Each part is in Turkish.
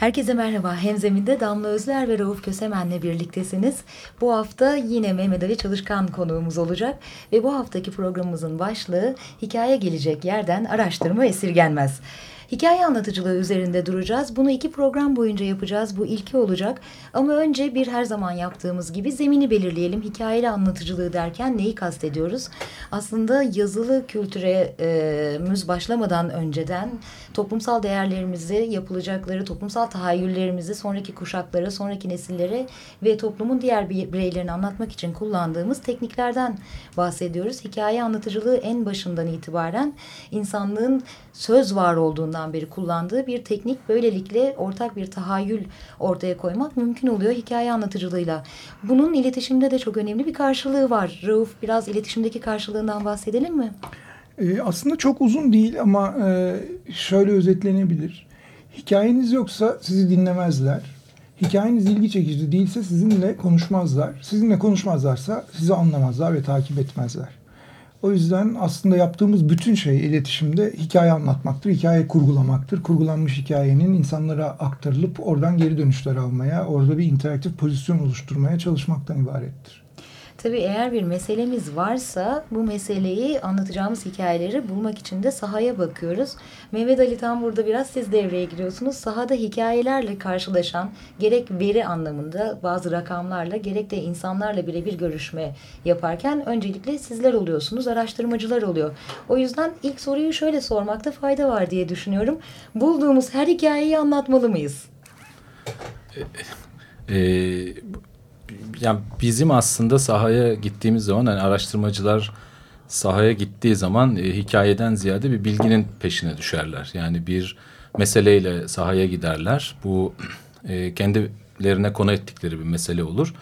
Herkese merhaba. Hemzeminde Damla Özler ve Rauf Kösemen'le birliktesiniz. Bu hafta yine Mehmet Ali Çalışkan konuğumuz olacak. Ve bu haftaki programımızın başlığı hikaye gelecek yerden araştırma esirgenmez. Hikaye anlatıcılığı üzerinde duracağız. Bunu iki program boyunca yapacağız. Bu ilki olacak. Ama önce bir her zaman yaptığımız gibi zemini belirleyelim. Hikayeli anlatıcılığı derken neyi kastediyoruz? Aslında yazılı kültüre e, müz başlamadan önceden toplumsal değerlerimizi, yapılacakları toplumsal tahayyüllerimizi sonraki kuşaklara, sonraki nesillere ve toplumun diğer bireylerini anlatmak için kullandığımız tekniklerden bahsediyoruz. Hikaye anlatıcılığı en başından itibaren insanlığın söz var olduğundan beri kullandığı bir teknik. Böylelikle ortak bir tahayyül ortaya koymak mümkün oluyor hikaye anlatıcılığıyla. Bunun iletişimde de çok önemli bir karşılığı var. Rauf biraz iletişimdeki karşılığından bahsedelim mi? Ee, aslında çok uzun değil ama e, şöyle özetlenebilir. Hikayeniz yoksa sizi dinlemezler. Hikayeniz ilgi çekici değilse sizinle konuşmazlar. Sizinle konuşmazlarsa sizi anlamazlar ve takip etmezler. O yüzden aslında yaptığımız bütün şey iletişimde hikaye anlatmaktır, hikaye kurgulamaktır. Kurgulanmış hikayenin insanlara aktarılıp oradan geri dönüşler almaya, orada bir interaktif pozisyon oluşturmaya çalışmaktan ibarettir. Tabii eğer bir meselemiz varsa bu meseleyi anlatacağımız hikayeleri bulmak için de sahaya bakıyoruz. Mehmet Ali tam burada biraz siz devreye giriyorsunuz. Sahada hikayelerle karşılaşan gerek veri anlamında bazı rakamlarla gerek de insanlarla birebir görüşme yaparken öncelikle sizler oluyorsunuz, araştırmacılar oluyor. O yüzden ilk soruyu şöyle sormakta fayda var diye düşünüyorum. Bulduğumuz her hikayeyi anlatmalı mıyız? Ee, yani bizim aslında sahaya gittiğimiz zaman yani araştırmacılar sahaya gittiği zaman e, hikayeden ziyade bir bilginin peşine düşerler. Yani bir meseleyle sahaya giderler. Bu e, kendilerine konu ettikleri bir mesele olur.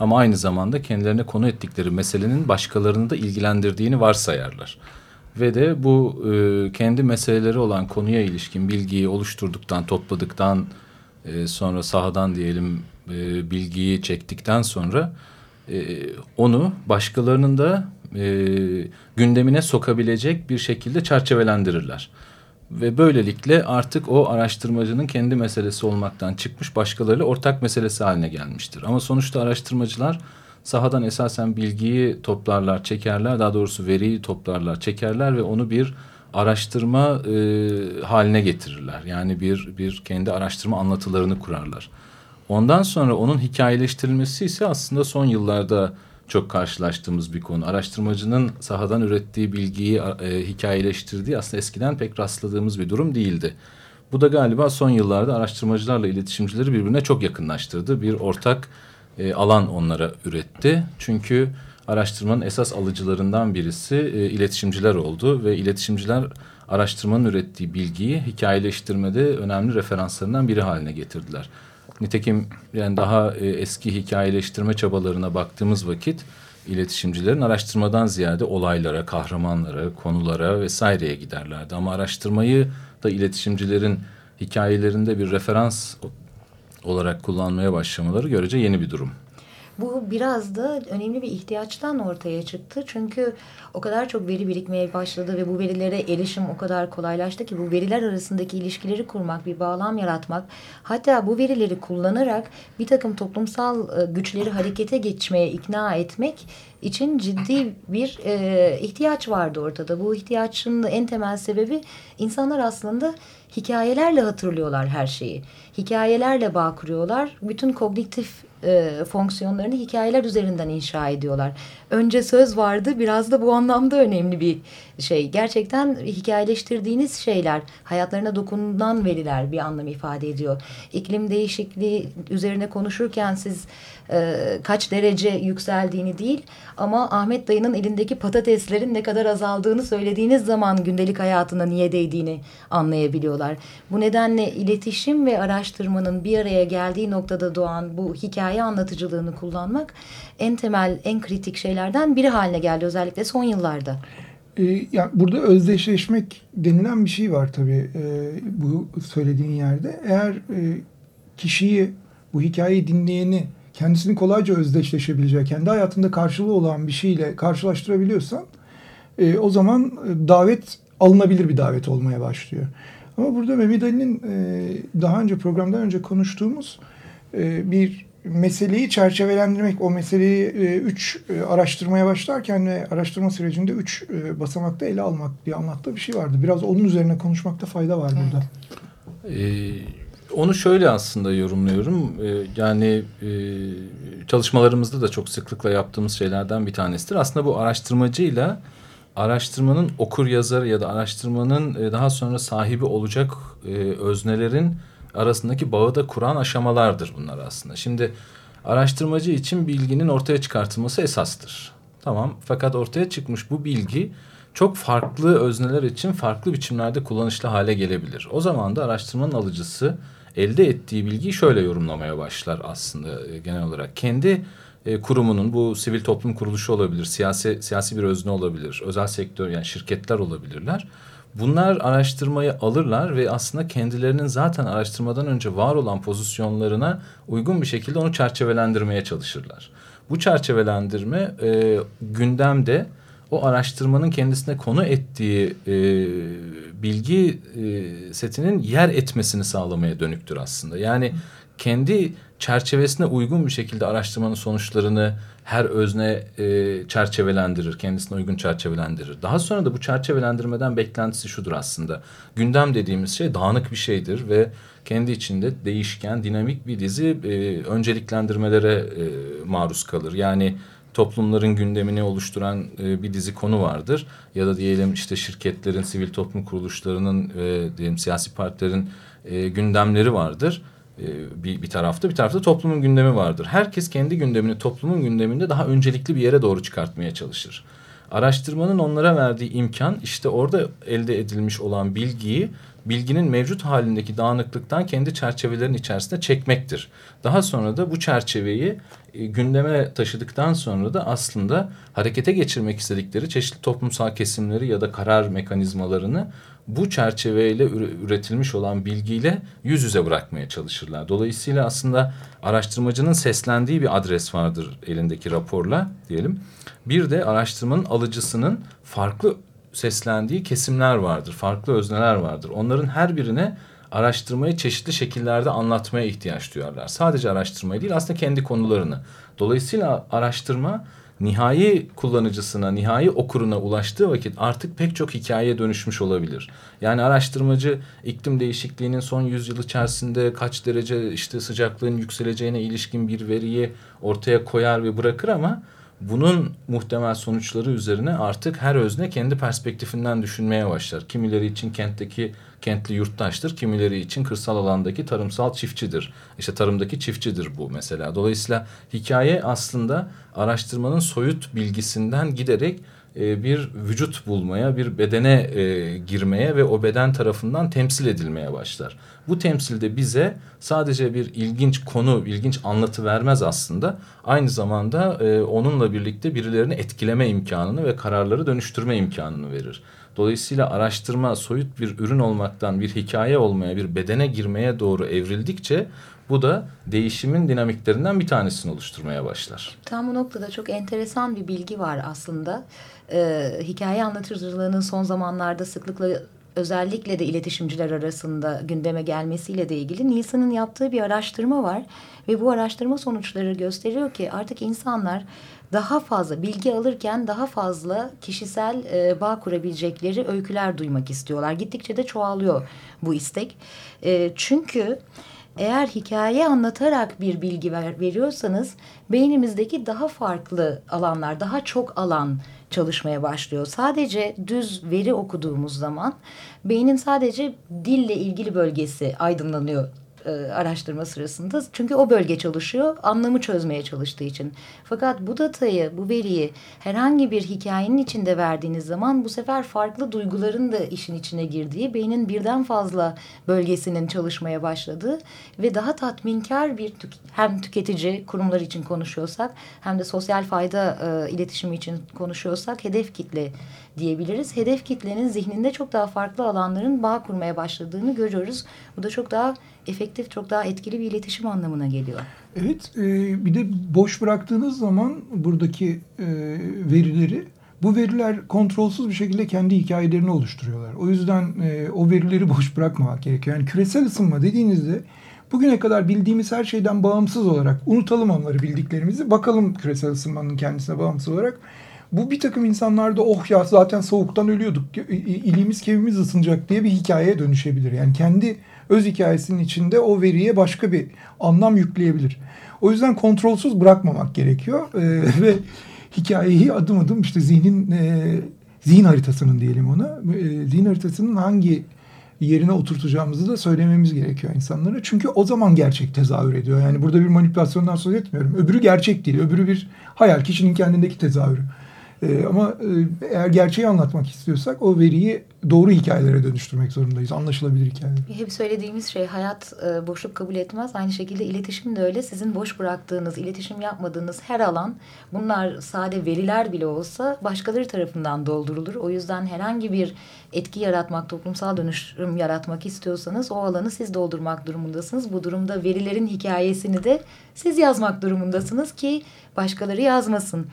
Ama aynı zamanda kendilerine konu ettikleri meselenin başkalarını da ilgilendirdiğini varsayarlar. Ve de bu e, kendi meseleleri olan konuya ilişkin bilgiyi oluşturduktan, topladıktan e, sonra sahadan diyelim e, bilgiyi çektikten sonra e, onu başkalarının da e, gündemine sokabilecek bir şekilde çerçevelendirirler. Ve böylelikle artık o araştırmacının kendi meselesi olmaktan çıkmış başkalarıyla ortak meselesi haline gelmiştir. Ama sonuçta araştırmacılar sahadan esasen bilgiyi toplarlar, çekerler. Daha doğrusu veriyi toplarlar, çekerler ve onu bir araştırma e, haline getirirler. Yani bir bir kendi araştırma anlatılarını kurarlar. Ondan sonra onun hikayeleştirilmesi ise aslında son yıllarda çok karşılaştığımız bir konu. Araştırmacının sahadan ürettiği bilgiyi e, hikayeleştirdiği aslında eskiden pek rastladığımız bir durum değildi. Bu da galiba son yıllarda araştırmacılarla iletişimcileri birbirine çok yakınlaştırdı. Bir ortak e, alan onlara üretti. Çünkü araştırmanın esas alıcılarından birisi e, iletişimciler oldu ve iletişimciler araştırmanın ürettiği bilgiyi hikayeleştirmede önemli referanslarından biri haline getirdiler. Nitekim yani daha e, eski hikayeleştirme çabalarına baktığımız vakit iletişimcilerin araştırmadan ziyade olaylara, kahramanlara, konulara vesaireye giderlerdi. Ama araştırmayı da iletişimcilerin hikayelerinde bir referans olarak kullanmaya başlamaları görece yeni bir durum. Bu biraz da önemli bir ihtiyaçtan ortaya çıktı. Çünkü o kadar çok veri birikmeye başladı ve bu verilere erişim o kadar kolaylaştı ki bu veriler arasındaki ilişkileri kurmak, bir bağlam yaratmak, hatta bu verileri kullanarak bir takım toplumsal e, güçleri harekete geçmeye ikna etmek için ciddi bir e, ihtiyaç vardı ortada. Bu ihtiyacın en temel sebebi insanlar aslında hikayelerle hatırlıyorlar her şeyi. Hikayelerle bağ kuruyorlar. Bütün kognitif e, fonksiyonlarını hikayeler üzerinden inşa ediyorlar. Önce söz vardı biraz da bu anlamda önemli bir şey. Gerçekten hikayeleştirdiğiniz şeyler hayatlarına dokunulan veriler bir anlam ifade ediyor. İklim değişikliği üzerine konuşurken siz e, kaç derece yükseldiğini değil ama Ahmet dayının elindeki patateslerin ne kadar azaldığını söylediğiniz zaman gündelik hayatına niye değdiğini anlayabiliyorlar. Bu nedenle iletişim ve araştırmanın bir araya geldiği noktada doğan bu hikaye anlatıcılığını kullanmak en temel, en kritik şeylerden biri haline geldi özellikle son yıllarda. Ee, yani burada özdeşleşmek denilen bir şey var tabii e, bu söylediğin yerde. Eğer e, kişiyi, bu hikayeyi dinleyeni kendisini kolayca özdeşleşebileceği, kendi hayatında karşılığı olan bir şeyle karşılaştırabiliyorsan e, o zaman e, davet alınabilir bir davet olmaya başlıyor. Ama burada Mehmet Ali'nin e, daha önce programdan önce konuştuğumuz e, bir meseleyi çerçevelendirmek, o meseleyi e, üç e, araştırmaya başlarken ve araştırma sürecinde üç e, basamakta ele almak diye anlattığı bir şey vardı. Biraz onun üzerine konuşmakta fayda var evet. burada. Ee, onu şöyle aslında yorumluyorum. Ee, yani e, çalışmalarımızda da çok sıklıkla yaptığımız şeylerden bir tanesidir. Aslında bu araştırmacıyla araştırmanın okur yazarı ya da araştırmanın e, daha sonra sahibi olacak e, öznelerin arasındaki bağı da kuran aşamalardır bunlar aslında. Şimdi araştırmacı için bilginin ortaya çıkartılması esastır. Tamam fakat ortaya çıkmış bu bilgi çok farklı özneler için farklı biçimlerde kullanışlı hale gelebilir. O zaman da araştırmanın alıcısı elde ettiği bilgiyi şöyle yorumlamaya başlar aslında e, genel olarak. Kendi e, kurumunun bu sivil toplum kuruluşu olabilir, siyasi siyasi bir özne olabilir, özel sektör yani şirketler olabilirler. Bunlar araştırmayı alırlar ve aslında kendilerinin zaten araştırmadan önce var olan pozisyonlarına uygun bir şekilde onu çerçevelendirmeye çalışırlar. Bu çerçevelendirme e, gündemde o araştırmanın kendisine konu ettiği e, bilgi e, setinin yer etmesini sağlamaya dönüktür aslında. Yani kendi çerçevesine uygun bir şekilde araştırmanın sonuçlarını her özne e, çerçevelendirir, kendisine uygun çerçevelendirir. Daha sonra da bu çerçevelendirmeden beklentisi şudur aslında. Gündem dediğimiz şey dağınık bir şeydir ve kendi içinde değişken, dinamik bir dizi e, önceliklendirmelere e, maruz kalır. Yani toplumların gündemini oluşturan e, bir dizi konu vardır. Ya da diyelim işte şirketlerin, sivil toplum kuruluşlarının ve diyelim siyasi partilerin e, gündemleri vardır e, bir, bir tarafta bir tarafta toplumun gündemi vardır. Herkes kendi gündemini toplumun gündeminde daha öncelikli bir yere doğru çıkartmaya çalışır. Araştırmanın onlara verdiği imkan işte orada elde edilmiş olan bilgiyi bilginin mevcut halindeki dağınıklıktan kendi çerçevelerin içerisinde çekmektir. Daha sonra da bu çerçeveyi e, gündeme taşıdıktan sonra da aslında harekete geçirmek istedikleri çeşitli toplumsal kesimleri ya da karar mekanizmalarını bu çerçeveyle üretilmiş olan bilgiyle yüz yüze bırakmaya çalışırlar. Dolayısıyla aslında araştırmacının seslendiği bir adres vardır elindeki raporla diyelim. Bir de araştırmanın alıcısının farklı seslendiği kesimler vardır, farklı özneler vardır. Onların her birine araştırmayı çeşitli şekillerde anlatmaya ihtiyaç duyarlar. Sadece araştırmayı değil aslında kendi konularını. Dolayısıyla araştırma nihai kullanıcısına, nihai okuruna ulaştığı vakit artık pek çok hikayeye dönüşmüş olabilir. Yani araştırmacı iklim değişikliğinin son yüzyıl içerisinde kaç derece işte sıcaklığın yükseleceğine ilişkin bir veriyi ortaya koyar ve bırakır ama bunun muhtemel sonuçları üzerine artık her özne kendi perspektifinden düşünmeye başlar. Kimileri için kentteki kentli yurttaştır, kimileri için kırsal alandaki tarımsal çiftçidir. İşte tarımdaki çiftçidir bu mesela. Dolayısıyla hikaye aslında araştırmanın soyut bilgisinden giderek e, bir vücut bulmaya, bir bedene e, girmeye ve o beden tarafından temsil edilmeye başlar. Bu temsilde bize sadece bir ilginç konu, ilginç anlatı vermez aslında. Aynı zamanda e, onunla birlikte birilerini etkileme imkanını ve kararları dönüştürme imkanını verir. Dolayısıyla araştırma soyut bir ürün olmaktan bir hikaye olmaya, bir bedene girmeye doğru evrildikçe bu da değişimin dinamiklerinden bir tanesini oluşturmaya başlar. Tam bu noktada çok enteresan bir bilgi var aslında. Ee, hikaye anlatıcılığının son zamanlarda sıklıkla özellikle de iletişimciler arasında gündeme gelmesiyle de ilgili Nisan'ın yaptığı bir araştırma var. Ve bu araştırma sonuçları gösteriyor ki artık insanlar daha fazla bilgi alırken daha fazla kişisel e, bağ kurabilecekleri öyküler duymak istiyorlar. Gittikçe de çoğalıyor bu istek. E, çünkü eğer hikaye anlatarak bir bilgi ver, veriyorsanız beynimizdeki daha farklı alanlar, daha çok alan çalışmaya başlıyor. Sadece düz veri okuduğumuz zaman beynin sadece dille ilgili bölgesi aydınlanıyor e, araştırma sırasında. Çünkü o bölge çalışıyor, anlamı çözmeye çalıştığı için. Fakat bu datayı, bu veriyi herhangi bir hikayenin içinde verdiğiniz zaman bu sefer farklı duyguların da işin içine girdiği, beynin birden fazla bölgesinin çalışmaya başladığı ve daha tatminkar bir tük hem tüketici kurumlar için konuşuyorsak hem de sosyal fayda e, iletişimi için konuşuyorsak hedef kitle diyebiliriz. Hedef kitlenin zihninde çok daha farklı alanların bağ kurmaya başladığını görüyoruz. Bu da çok daha efektif, çok daha etkili bir iletişim anlamına geliyor. Evet, e, bir de boş bıraktığınız zaman buradaki e, verileri, bu veriler kontrolsüz bir şekilde kendi hikayelerini oluşturuyorlar. O yüzden e, o verileri boş bırakmamak gerekiyor. Yani küresel ısınma dediğinizde bugüne kadar bildiğimiz her şeyden bağımsız olarak unutalım onları bildiklerimizi. Bakalım küresel ısınmanın kendisine bağımsız olarak. Bu bir takım insanlarda oh ya zaten soğuktan ölüyorduk, iliğimiz kevimiz ısınacak diye bir hikayeye dönüşebilir. Yani kendi öz hikayesinin içinde o veriye başka bir anlam yükleyebilir. O yüzden kontrolsüz bırakmamak gerekiyor ee, ve hikayeyi adım adım işte zihnin e, zihin haritasının diyelim ona e, zihin haritasının hangi yerine oturtacağımızı da söylememiz gerekiyor insanlara. Çünkü o zaman gerçek tezahür ediyor. Yani burada bir manipülasyondan söz etmiyorum. Öbürü gerçek değil. Öbürü bir hayal. Kişinin kendindeki tezahürü. Ee, ama e, eğer gerçeği anlatmak istiyorsak o veriyi doğru hikayelere dönüştürmek zorundayız. Anlaşılabilir hikayeler. Hep söylediğimiz şey hayat e, boşluk kabul etmez. Aynı şekilde iletişim de öyle. Sizin boş bıraktığınız, iletişim yapmadığınız her alan bunlar sade veriler bile olsa başkaları tarafından doldurulur. O yüzden herhangi bir etki yaratmak, toplumsal dönüşüm yaratmak istiyorsanız o alanı siz doldurmak durumundasınız. Bu durumda verilerin hikayesini de siz yazmak durumundasınız ki başkaları yazmasın.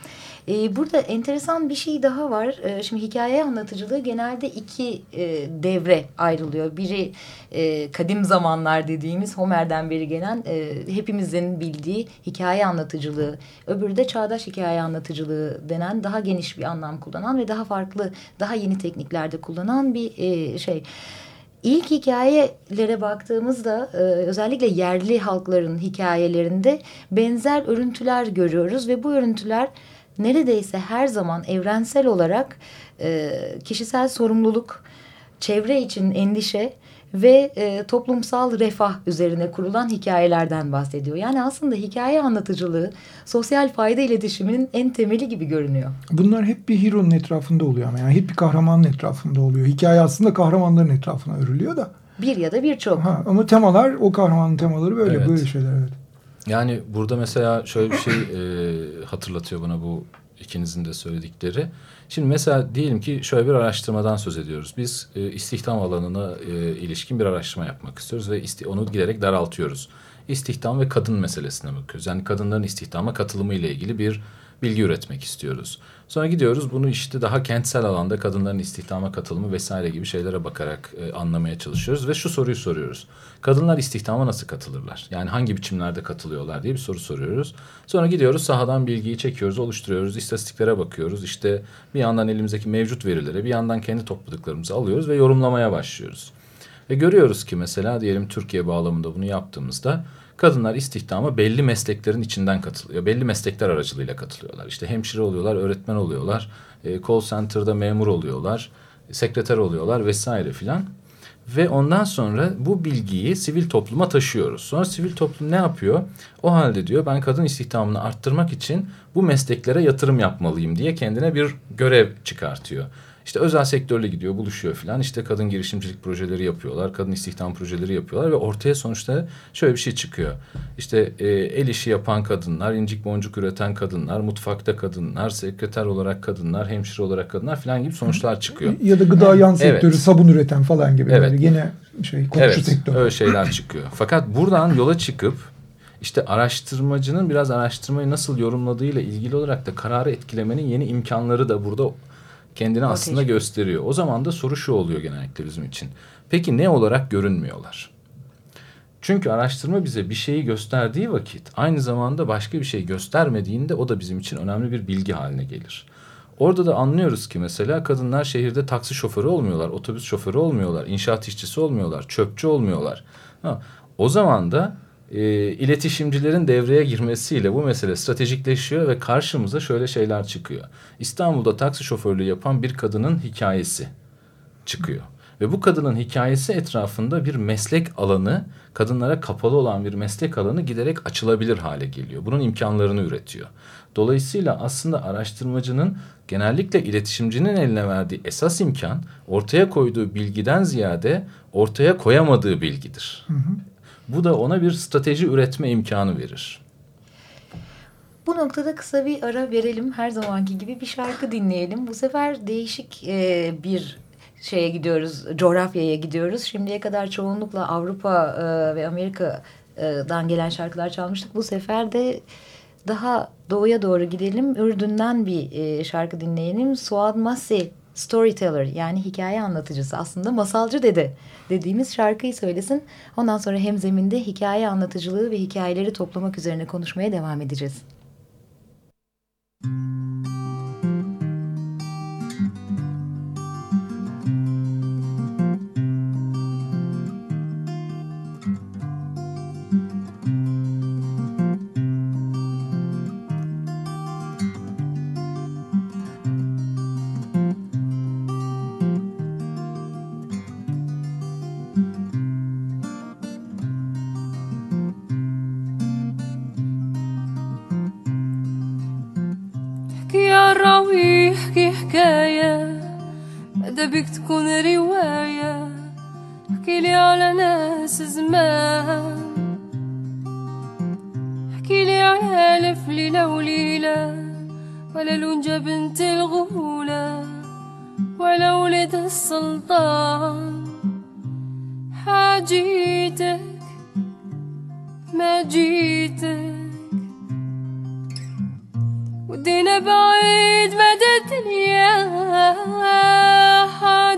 Ee, burada enteresan bir şey daha var. Ee, şimdi hikaye anlatıcılığı genelde iki e, devre ayrılıyor. Biri e, kadim zamanlar dediğimiz Homer'den beri gelen e, hepimizin bildiği hikaye anlatıcılığı. Öbürü de çağdaş hikaye anlatıcılığı denen daha geniş bir anlam kullanan ve daha farklı, daha yeni tekniklerde kullanan bir e, şey. İlk hikayelere baktığımızda e, özellikle yerli halkların hikayelerinde benzer örüntüler görüyoruz ve bu örüntüler neredeyse her zaman evrensel olarak e, kişisel sorumluluk, çevre için endişe ve e, toplumsal refah üzerine kurulan hikayelerden bahsediyor. Yani aslında hikaye anlatıcılığı sosyal fayda iletişiminin en temeli gibi görünüyor. Bunlar hep bir hero'nun etrafında oluyor ama yani hep bir kahramanın etrafında oluyor. Hikaye aslında kahramanların etrafına örülüyor da. Bir ya da birçok. Ama temalar o kahramanın temaları böyle evet. böyle şeyler evet. Yani burada mesela şöyle bir şey e, hatırlatıyor bana bu ikinizin de söyledikleri. Şimdi mesela diyelim ki şöyle bir araştırmadan söz ediyoruz. Biz e, istihdam alanına e, ilişkin bir araştırma yapmak istiyoruz ve isti onu giderek daraltıyoruz. İstihdam ve kadın meselesine bakıyoruz. Yani kadınların istihdama katılımı ile ilgili bir bilgi üretmek istiyoruz. Sonra gidiyoruz bunu işte daha kentsel alanda kadınların istihdama katılımı vesaire gibi şeylere bakarak e, anlamaya çalışıyoruz ve şu soruyu soruyoruz. Kadınlar istihdama nasıl katılırlar? Yani hangi biçimlerde katılıyorlar diye bir soru soruyoruz. Sonra gidiyoruz sahadan bilgiyi çekiyoruz, oluşturuyoruz, istatistiklere bakıyoruz. İşte bir yandan elimizdeki mevcut verilere bir yandan kendi topladıklarımızı alıyoruz ve yorumlamaya başlıyoruz. Ve görüyoruz ki mesela diyelim Türkiye bağlamında bunu yaptığımızda kadınlar istihdama belli mesleklerin içinden katılıyor. Belli meslekler aracılığıyla katılıyorlar. İşte hemşire oluyorlar, öğretmen oluyorlar, e, call center'da memur oluyorlar, sekreter oluyorlar vesaire filan. Ve ondan sonra bu bilgiyi sivil topluma taşıyoruz. Sonra sivil toplum ne yapıyor? O halde diyor ben kadın istihdamını arttırmak için bu mesleklere yatırım yapmalıyım diye kendine bir görev çıkartıyor. İşte özel sektörle gidiyor, buluşuyor filan. İşte kadın girişimcilik projeleri yapıyorlar, kadın istihdam projeleri yapıyorlar ve ortaya sonuçta şöyle bir şey çıkıyor. İşte e, el işi yapan kadınlar, incik boncuk üreten kadınlar, mutfakta kadınlar, sekreter olarak kadınlar, hemşire olarak kadınlar filan gibi sonuçlar çıkıyor. Ya da gıda yan sektörü, evet. sabun üreten falan gibi. Evet. Böyle yine şey komşu evet, sektör. öyle şeyler çıkıyor. Fakat buradan yola çıkıp işte araştırmacının biraz araştırmayı nasıl yorumladığıyla ilgili olarak da kararı etkilemenin yeni imkanları da burada kendini Ateş. aslında gösteriyor. O zaman da soru şu oluyor genellikle bizim için. Peki ne olarak görünmüyorlar? Çünkü araştırma bize bir şeyi gösterdiği vakit aynı zamanda başka bir şey göstermediğinde o da bizim için önemli bir bilgi haline gelir. Orada da anlıyoruz ki mesela kadınlar şehirde taksi şoförü olmuyorlar, otobüs şoförü olmuyorlar, inşaat işçisi olmuyorlar, çöpçü olmuyorlar. Ha, O zaman da e, iletişimcilerin devreye girmesiyle bu mesele stratejikleşiyor ve karşımıza şöyle şeyler çıkıyor. İstanbul'da taksi şoförlüğü yapan bir kadının hikayesi çıkıyor. Ve bu kadının hikayesi etrafında bir meslek alanı, kadınlara kapalı olan bir meslek alanı giderek açılabilir hale geliyor. Bunun imkanlarını üretiyor. Dolayısıyla aslında araştırmacının genellikle iletişimcinin eline verdiği esas imkan ortaya koyduğu bilgiden ziyade ortaya koyamadığı bilgidir. Hı hı. Bu da ona bir strateji üretme imkanı verir. Bu noktada kısa bir ara verelim. Her zamanki gibi bir şarkı dinleyelim. Bu sefer değişik e, bir şeye gidiyoruz, coğrafyaya gidiyoruz. Şimdiye kadar çoğunlukla Avrupa e, ve Amerika'dan gelen şarkılar çalmıştık. Bu sefer de daha doğuya doğru gidelim. Ürdün'den bir e, şarkı dinleyelim. Suad Masi storyteller yani hikaye anlatıcısı aslında masalcı dede dediğimiz şarkıyı söylesin. Ondan sonra hemzeminde hikaye anlatıcılığı ve hikayeleri toplamak üzerine konuşmaya devam edeceğiz. Müzik جيتك. ودينا بعيد مدى الدنيا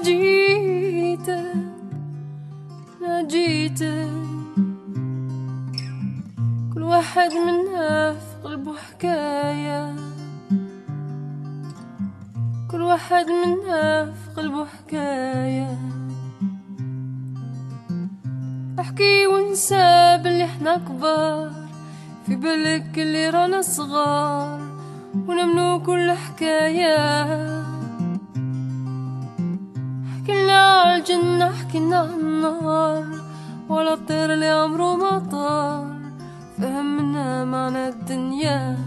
جيتك. ناجيتك كل واحد منا في قلبه حكاية. كل واحد منا في قلبه حكاية. احكي وانسى باللي إحنا كبار. في بالك اللي رانا صغار ونمنو كل حكاية. حكينا عالجنة حكينا عالنار ولا الطير اللي عمره ما طار. فهمنا معنى الدنيا.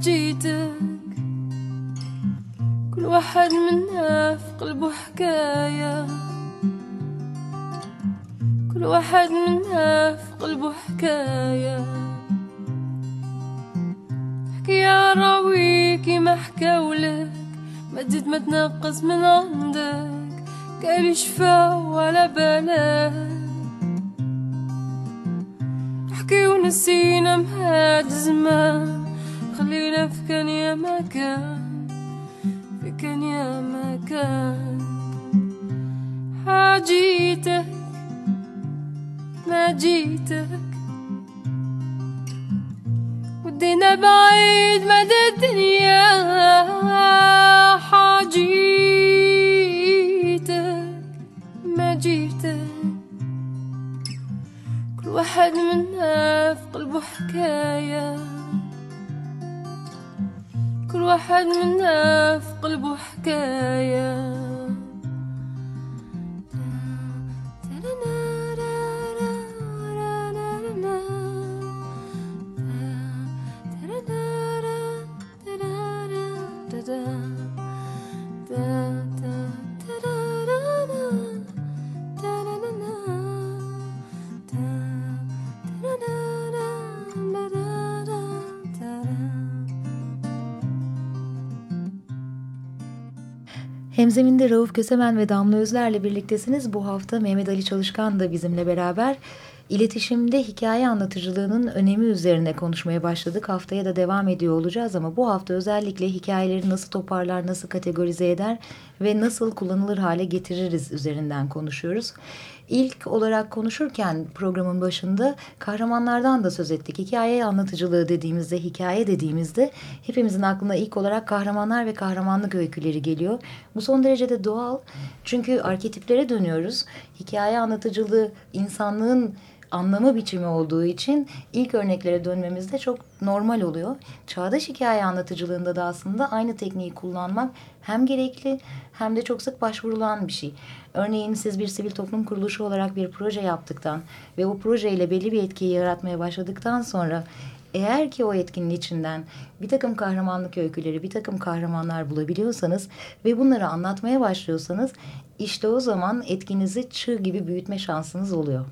جيتك. كل واحد منا في قلبه حكاية. كل واحد منا في قلبه حكاية. حكي راويكي ما حكاولك ما تزيد ما تنقص من عندك. قال شفا ولا بالك. حكي ونسينا مهاد زمان. خلينا في كان يا مكان كان يا حاجيتك ما جيتك. ودينا بعيد مدى الدنيا. حاجيتك ما جيتك. كل واحد منا في قلبه حكاية. كل واحد منا في قلبه حكاية. Hemzeminde Rauf Kösemen ve Damla Özler'le birliktesiniz. Bu hafta Mehmet Ali Çalışkan da bizimle beraber iletişimde hikaye anlatıcılığının önemi üzerine konuşmaya başladık. Haftaya da devam ediyor olacağız ama bu hafta özellikle hikayeleri nasıl toparlar, nasıl kategorize eder ve nasıl kullanılır hale getiririz üzerinden konuşuyoruz. İlk olarak konuşurken programın başında kahramanlardan da söz ettik. Hikaye anlatıcılığı dediğimizde, hikaye dediğimizde hepimizin aklına ilk olarak kahramanlar ve kahramanlık öyküleri geliyor. Bu son derece de doğal. Çünkü arketiplere dönüyoruz. Hikaye anlatıcılığı insanlığın anlama biçimi olduğu için ilk örneklere dönmemiz de çok normal oluyor. Çağdaş hikaye anlatıcılığında da aslında aynı tekniği kullanmak hem gerekli hem de çok sık başvurulan bir şey. Örneğin siz bir sivil toplum kuruluşu olarak bir proje yaptıktan ve o projeyle belli bir etkiyi yaratmaya başladıktan sonra eğer ki o etkinin içinden bir takım kahramanlık öyküleri, bir takım kahramanlar bulabiliyorsanız ve bunları anlatmaya başlıyorsanız işte o zaman etkinizi çığ gibi büyütme şansınız oluyor.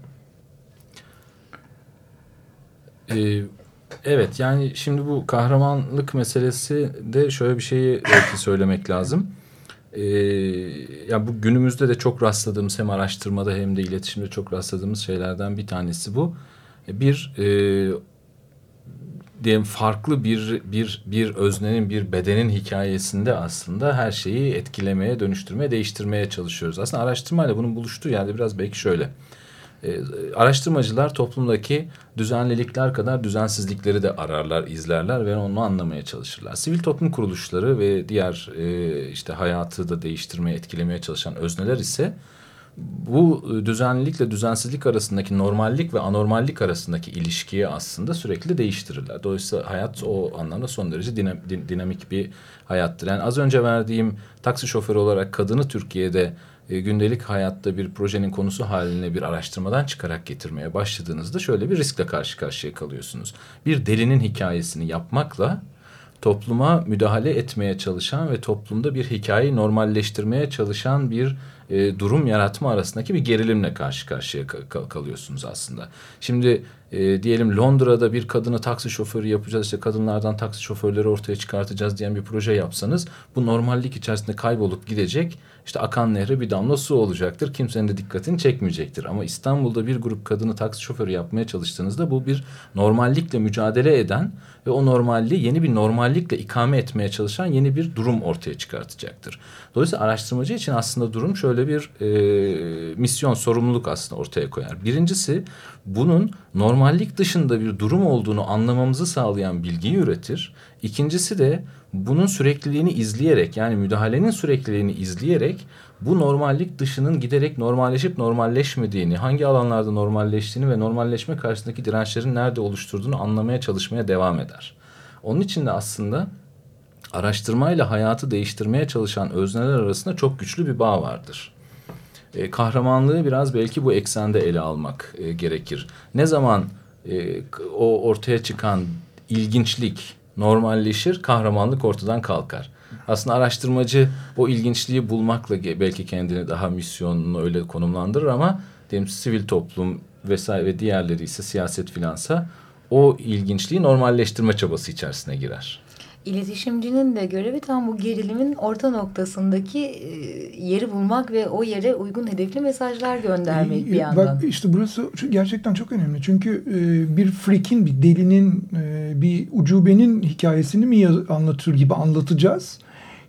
Ee, evet yani şimdi bu kahramanlık meselesi de şöyle bir şeyi belki söylemek lazım. Ee, ya bu günümüzde de çok rastladığımız hem araştırmada hem de iletişimde çok rastladığımız şeylerden bir tanesi bu. Bir e, diyelim farklı bir bir bir öznenin bir bedenin hikayesinde aslında her şeyi etkilemeye, dönüştürmeye, değiştirmeye çalışıyoruz. Aslında araştırmayla bunun buluştuğu yerde biraz belki şöyle. E, araştırmacılar toplumdaki düzenlilikler kadar düzensizlikleri de ararlar, izlerler ve onu anlamaya çalışırlar. Sivil toplum kuruluşları ve diğer e, işte hayatı da değiştirmeye, etkilemeye çalışan özneler ise bu düzenlilikle düzensizlik arasındaki normallik ve anormallik arasındaki ilişkiyi aslında sürekli değiştirirler. Dolayısıyla hayat o anlamda son derece dinam, dinamik bir hayattır. Yani az önce verdiğim taksi şoförü olarak kadını Türkiye'de e, gündelik hayatta bir projenin konusu haline bir araştırmadan çıkarak getirmeye başladığınızda şöyle bir riskle karşı karşıya kalıyorsunuz. Bir delinin hikayesini yapmakla topluma müdahale etmeye çalışan ve toplumda bir hikayeyi normalleştirmeye çalışan bir e, durum yaratma arasındaki bir gerilimle karşı karşıya kal kalıyorsunuz aslında. Şimdi e, diyelim Londra'da bir kadını taksi şoförü yapacağız işte kadınlardan taksi şoförleri ortaya çıkartacağız diyen bir proje yapsanız bu normallik içerisinde kaybolup gidecek işte akan nehre bir damla su olacaktır. Kimsenin de dikkatini çekmeyecektir. Ama İstanbul'da bir grup kadını taksi şoförü yapmaya çalıştığınızda bu bir normallikle mücadele eden ve o normalliği yeni bir normallikle ikame etmeye çalışan yeni bir durum ortaya çıkartacaktır. Dolayısıyla araştırmacı için aslında durum şöyle bir e, misyon, sorumluluk aslında ortaya koyar. Birincisi bunun normallik dışında bir durum olduğunu anlamamızı sağlayan bilgiyi üretir. İkincisi de bunun sürekliliğini izleyerek yani müdahalenin sürekliliğini izleyerek bu normallik dışının giderek normalleşip normalleşmediğini, hangi alanlarda normalleştiğini ve normalleşme karşısındaki dirençlerin nerede oluşturduğunu anlamaya çalışmaya devam eder. Onun için de aslında araştırmayla hayatı değiştirmeye çalışan özneler arasında çok güçlü bir bağ vardır. E, kahramanlığı biraz belki bu eksende ele almak e, gerekir. Ne zaman e, o ortaya çıkan ilginçlik normalleşir, kahramanlık ortadan kalkar. Aslında araştırmacı o ilginçliği bulmakla belki kendini daha misyonunu öyle konumlandırır ama diyelim sivil toplum vesaire ve diğerleri ise siyaset filansa o ilginçliği normalleştirme çabası içerisine girer. İletişimcinin de görevi tam bu gerilimin orta noktasındaki e, yeri bulmak ve o yere uygun hedefli mesajlar göndermek bir yandan. Bak işte burası gerçekten çok önemli. Çünkü e, bir freak'in, bir delinin, e, bir ucubenin hikayesini mi anlatır gibi anlatacağız?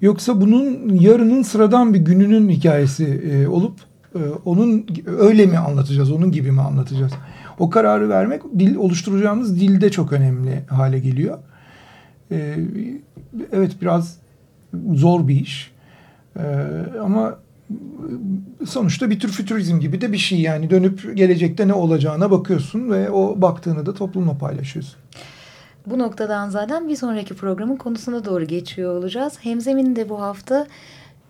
Yoksa bunun yarının sıradan bir gününün hikayesi olup onun öyle mi anlatacağız, onun gibi mi anlatacağız? O kararı vermek dil oluşturacağımız dilde çok önemli hale geliyor. E, evet biraz zor bir iş. E, ama sonuçta bir tür fütürizm gibi de bir şey yani dönüp gelecekte ne olacağına bakıyorsun ve o baktığını da toplumla paylaşıyorsun. Bu noktadan zaten bir sonraki programın konusuna doğru geçiyor olacağız. Hemzemin de bu hafta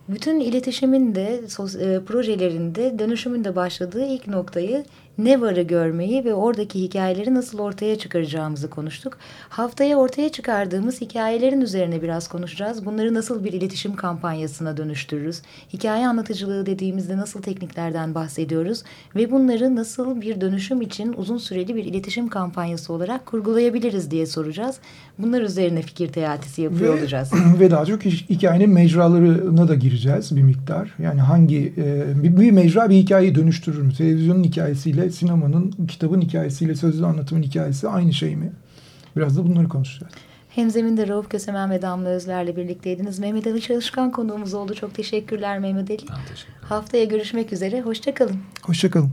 bütün iletişimin de e, projelerinde dönüşümün de başladığı ilk noktayı ne varı görmeyi ve oradaki hikayeleri nasıl ortaya çıkaracağımızı konuştuk. Haftaya ortaya çıkardığımız hikayelerin üzerine biraz konuşacağız. Bunları nasıl bir iletişim kampanyasına dönüştürürüz? Hikaye anlatıcılığı dediğimizde nasıl tekniklerden bahsediyoruz? Ve bunları nasıl bir dönüşüm için uzun süreli bir iletişim kampanyası olarak kurgulayabiliriz diye soracağız. Bunlar üzerine fikir teatisi yapıyor ve, olacağız. Ve daha çok hikayenin mecralarına da gireceğiz bir miktar. Yani hangi e, bir, bir mecra bir hikayeyi dönüştürür mü? Televizyonun hikayesiyle sinemanın, kitabın hikayesiyle sözlü anlatımın hikayesi aynı şey mi? Biraz da bunları konuşacağız. Hem zeminde Rauf Kösemen ve Damla Özler'le birlikteydiniz. Mehmet Ali Çalışkan konuğumuz oldu. Çok teşekkürler Mehmet Ali. Ben teşekkür. Haftaya görüşmek üzere. Hoşçakalın. Hoşçakalın.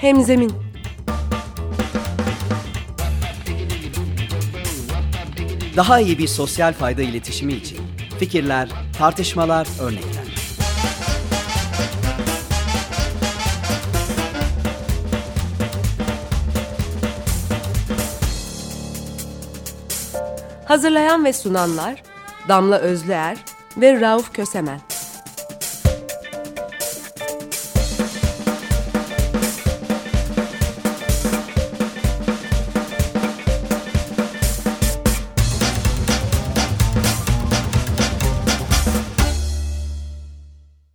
Hemzemin Daha iyi bir sosyal fayda iletişimi için fikirler, tartışmalar, örnekler. Hazırlayan ve sunanlar Damla Özlüer ve Rauf Kösemen